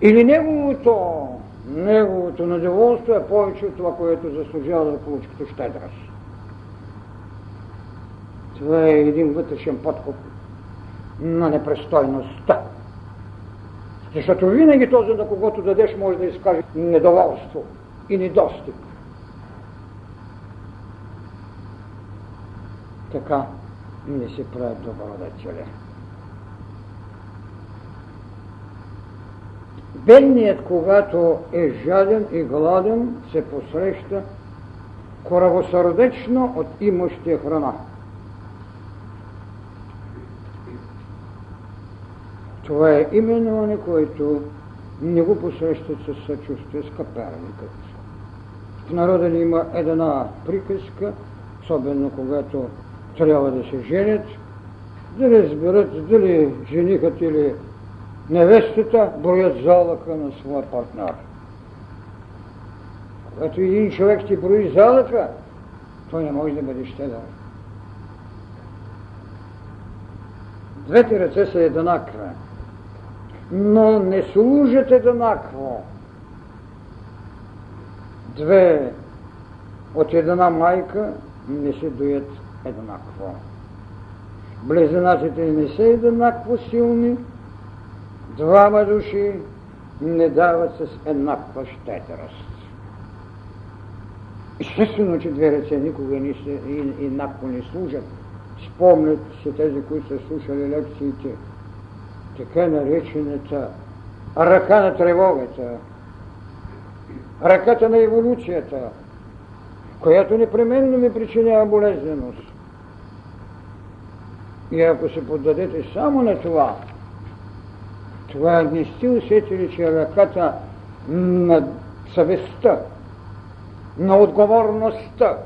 или неговото, неговото недоволство е повече от това, което заслужава да получи като щедрост. Това е един вътрешен подкуп на непрестойността. Защото винаги този, на когото дадеш, може да изкаже недоволство и недостиг. Така не се правят добродетели. Бедният, когато е жаден и гладен, се посреща коравосърдечно от имащия храна. Това е именно он, който не го посрещат със съчувствие с каперникът. В народа ни има една приказка, особено когато трябва да се женят, да разберат дали женихът или невестата броят залъка на своя партньор. Когато един човек ти брои залъка, той не може да бъде щедър. Двете ръце са еднакви но не служат еднакво. Две от една майка не се доят еднакво. Близнаците не са еднакво силни, двама души не дават с еднаква щедрост. Естествено, че две ръце никога не се, еднакво не служат. Спомнят се тези, които са слушали лекциите така наречената ръка на тревогата, ръката на еволюцията, която непременно ми причинява болезненост. И ако се поддадете само на това, това не сте усетили, че ръката на съвестта, на отговорността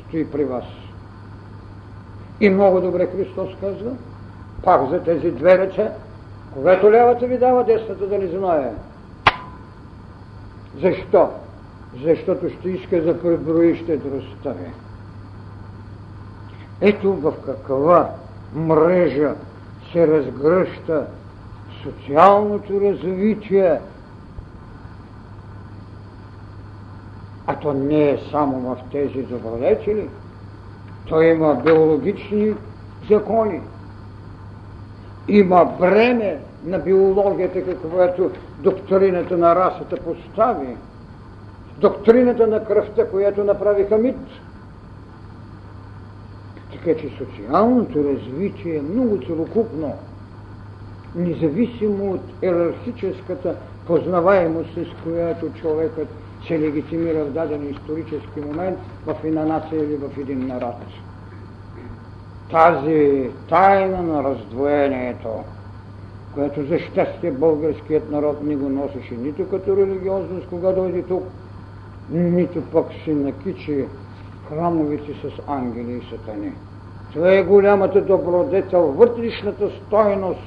стои при вас. И много добре Христос казва, пак за тези две ръце, когато лявата ви дава, десната да не знае. Защо? Защото ще иска да преброи щедростта ви. Ето в каква мрежа се разгръща социалното развитие. А то не е само в тези добродетели. То има биологични закони. Има бреме на биологията, каквато доктрината на расата постави. Доктрината на кръвта, която направи Хамид. Така че социалното развитие е много целокупно, независимо от иерархическата познаваемост, с която човекът се легитимира в даден исторически момент в една нация или в един народ. Тази тайна на раздвоението, която за щастие българският народ не го носеше нито като религиозност, кога дойде тук, нито пък си накичи храмовете с ангели и сатани. Това е голямата добродетел, вътрешната стойност.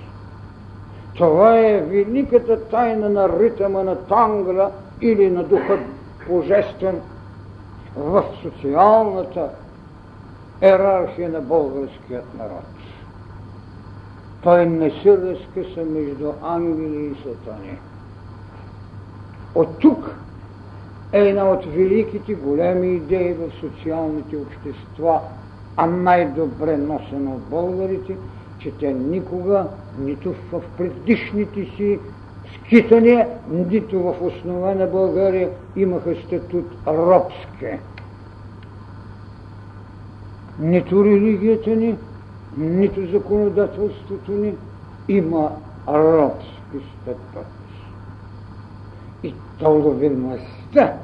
Това е великата тайна на ритъма на тангла или на духа божествен в социалната ерархия на българският народ. Той не се разкъса между ангели и сатани. От тук е една от великите големи идеи в социалните общества – а най-добре носено от българите, че те никога, нито в предишните си скитания, нито в основа на България имаха статут робски. Нито религията ни, нито законодателството ни има робски статут. И толовимостта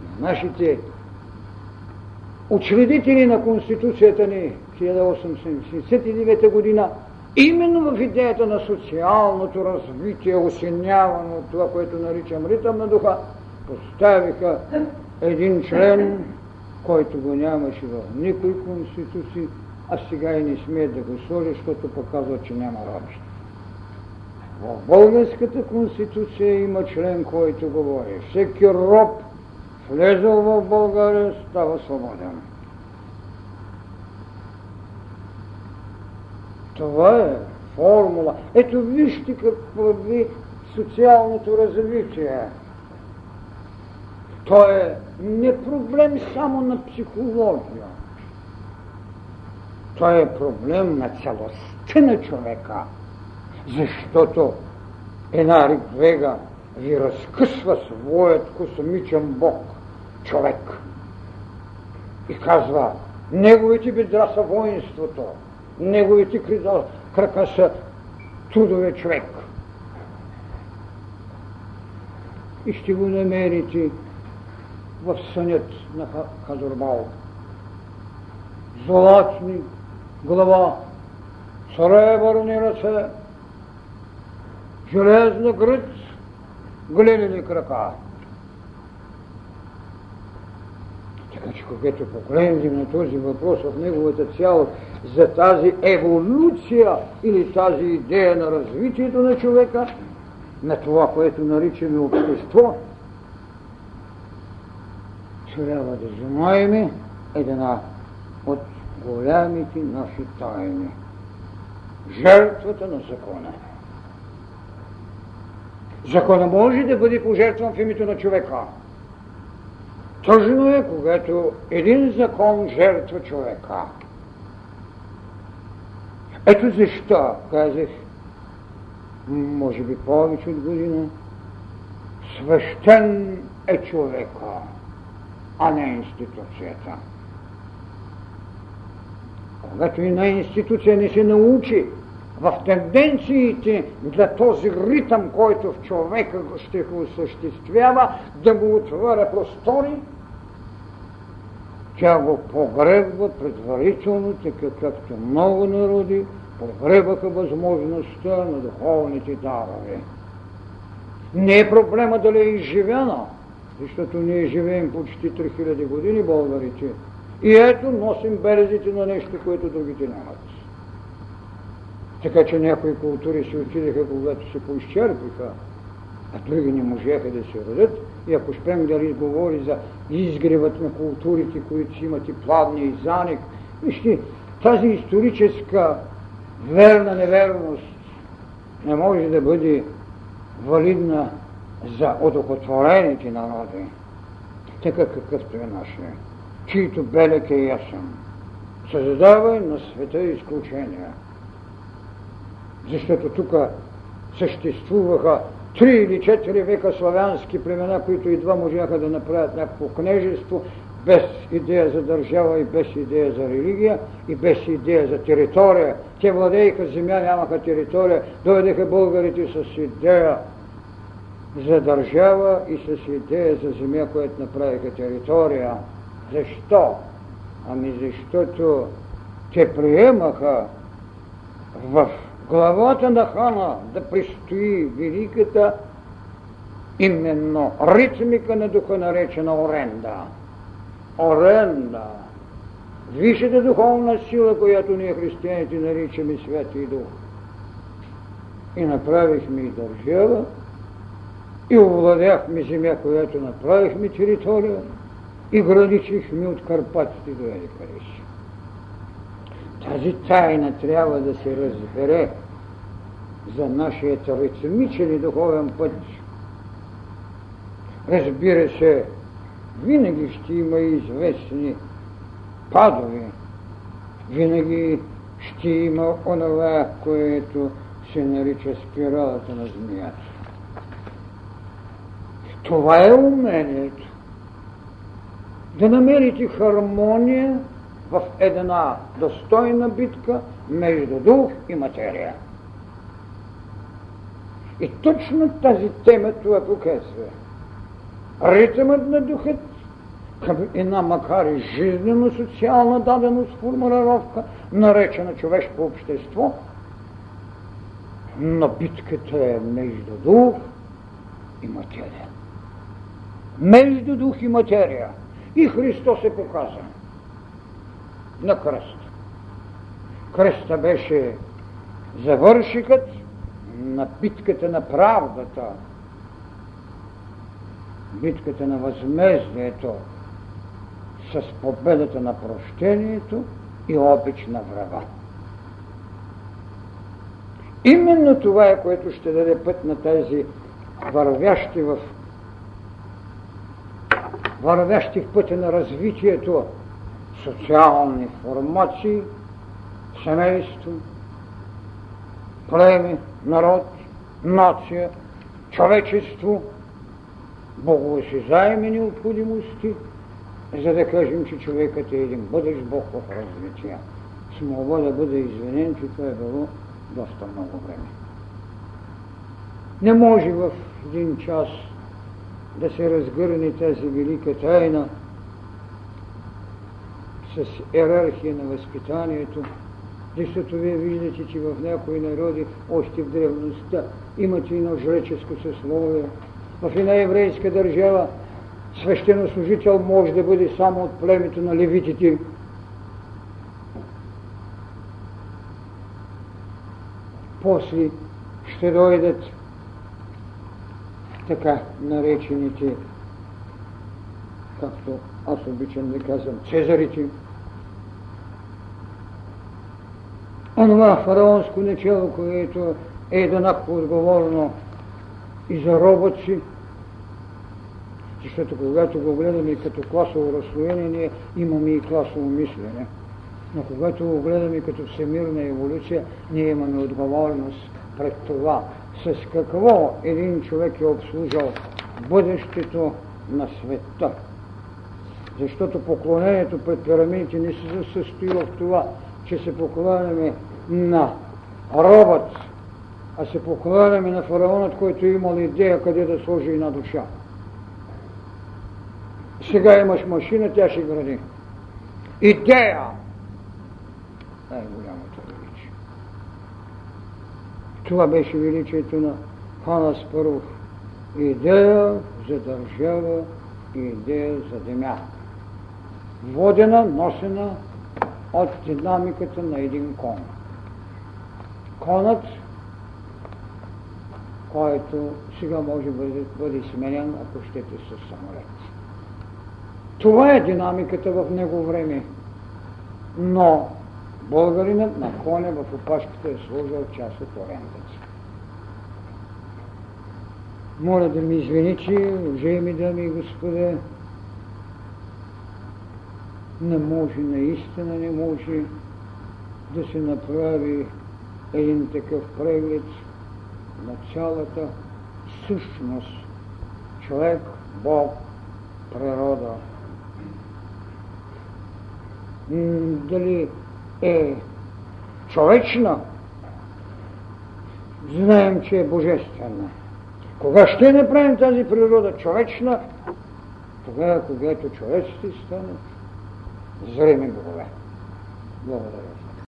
на нашите учредители на Конституцията ни 1879 година, именно в идеята на социалното развитие, осенявано от това, което наричам ритъм на духа, поставиха един член, който го нямаше в никой конституции, а сега и не смеят да го сложи, защото показва, че няма робство. В българската конституция има член, който говори. Всеки роб влезъл в България, става свободен. Това е формула. Ето вижте какво ви социалното развитие. То е не проблем само на психология. То е проблем на целостта на човека. Защото една ригвега ви разкъсва своят космичен Бог човек. И казва, неговите бедра са воинството, неговите крака са трудове човек. И ще го намерите в сънят на Хазурбал. Златни глава, сребърни ръце, железна гръц, големи крака. Така че когато погледнем на този въпрос в неговата цялост за тази еволюция или тази идея на развитието на човека, на това, което наричаме общество, трябва да знаем една от голямите наши тайни. Жертвата на закона. Закона може да бъде пожертван в името на човека. Тъжно е, когато един закон жертва човека. Ето защо, казах, може би повече от година, свещен е човека, а не институцията. Когато и на институция не се научи в тенденциите за този ритъм, който в човека ще го осъществява, да му отваря простори, Тя го погребва предварително, така както много народи погребаха възможността на духовните дарове. Не е проблема дали е изживена, защото ние живеем почти 3000 години българите. И ето носим березите на нещо, което другите нямат. Така че някои култури се отидеха, когато се поизчерпиха, а други не можеха да се родят. И ако спрем да говори за изгревът на културите, които си имат и плавния и заник, вижте, тази историческа верна неверност не може да бъде валидна за одухотворените народи, така какъвто е нашия, чието белек е ясен. Създава на света изключения. Защото тук съществуваха три или четири века славянски племена, които едва можаха да направят някакво кнежество, без идея за държава и без идея за религия и без идея за територия. Те владееха земя, нямаха територия, дойдеха българите с идея за държава и с идея за земя, която направиха територия. Защо? Ами защото те приемаха в главата на хана да пристои великата именно ритмика на духа наречена оренда. Оренда. Висшата духовна сила, която ние християните наричаме Святи Дух. И направихме и държава, и овладяхме земя, която направихме територия, и граничихме от Карпатите до Еликариш. Тази тайна трябва да се разбере за нашия ритмичен и духовен път. Разбира се, винаги ще има известни падове, винаги ще има онова, което се нарича спиралата на змията. Това е умението. Да намерите хармония в една достойна битка между дух и материя. И точно тази тема това показва. Ритъмът на духът към една макар и жизненно социална даденост формулировка, наречена човешко общество, но битката е между дух и материя. Между дух и материя. И Христос се показа на кръст. Кръста беше завършикът на битката на правдата, битката на възмездието с победата на прощението и обич на врага. Именно това е, което ще даде път на тези вървящи в вървящи в пътя на развитието социални формации, семейство, племе, народ, нация, човечество, богоосезаеми необходимости, за да кажем, че човекът е един бъдещ Бог в развитие. С молба да бъде извинен, че това е било доста много време. Не може в един час да се разгърне тази велика тайна с иерархия на възпитанието, защото вие виждате, че в някои народи, още в древността, имате едно жреческо съсловие. В една еврейска държава свещенослужител може да бъде само от племето на левитите. После ще дойдат така наречените, както аз обичам да казвам, цезарите, онова фараонско начало, което е еднакво отговорно и за роботи, защото когато го гледаме като класово разслоение, ние имаме и класово мислене. Но когато го гледаме като всемирна еволюция, ние имаме отговорност пред това, с какво един човек е обслужал бъдещето на света. Защото поклонението пред пирамидите не се състои в това, че се покланяме на робот, а се покланяме на фараонът, който е имал идея къде да сложи една душа. Сега имаш машина, тя ще гради. идея. Най-голямото величие. Това беше величието на Хана Спарух. Идея за държава идея за земя. Водена, носена от динамиката на един кон. Конът, който сега може да бъде, сменен, ако щете, с самолет. Това е динамиката в него време. Но българинът на коня в опашката е сложил част от орендата. Моля да ми извините, уважаеми дами и господа, не може, наистина не може да се направи един такъв преглед на цялата същност. Човек, Бог, природа. Дали е човечна, знаем, че е божествена. Кога ще направим тази природа човечна? Тогава, когато човеците станат それ見んとこが。どうも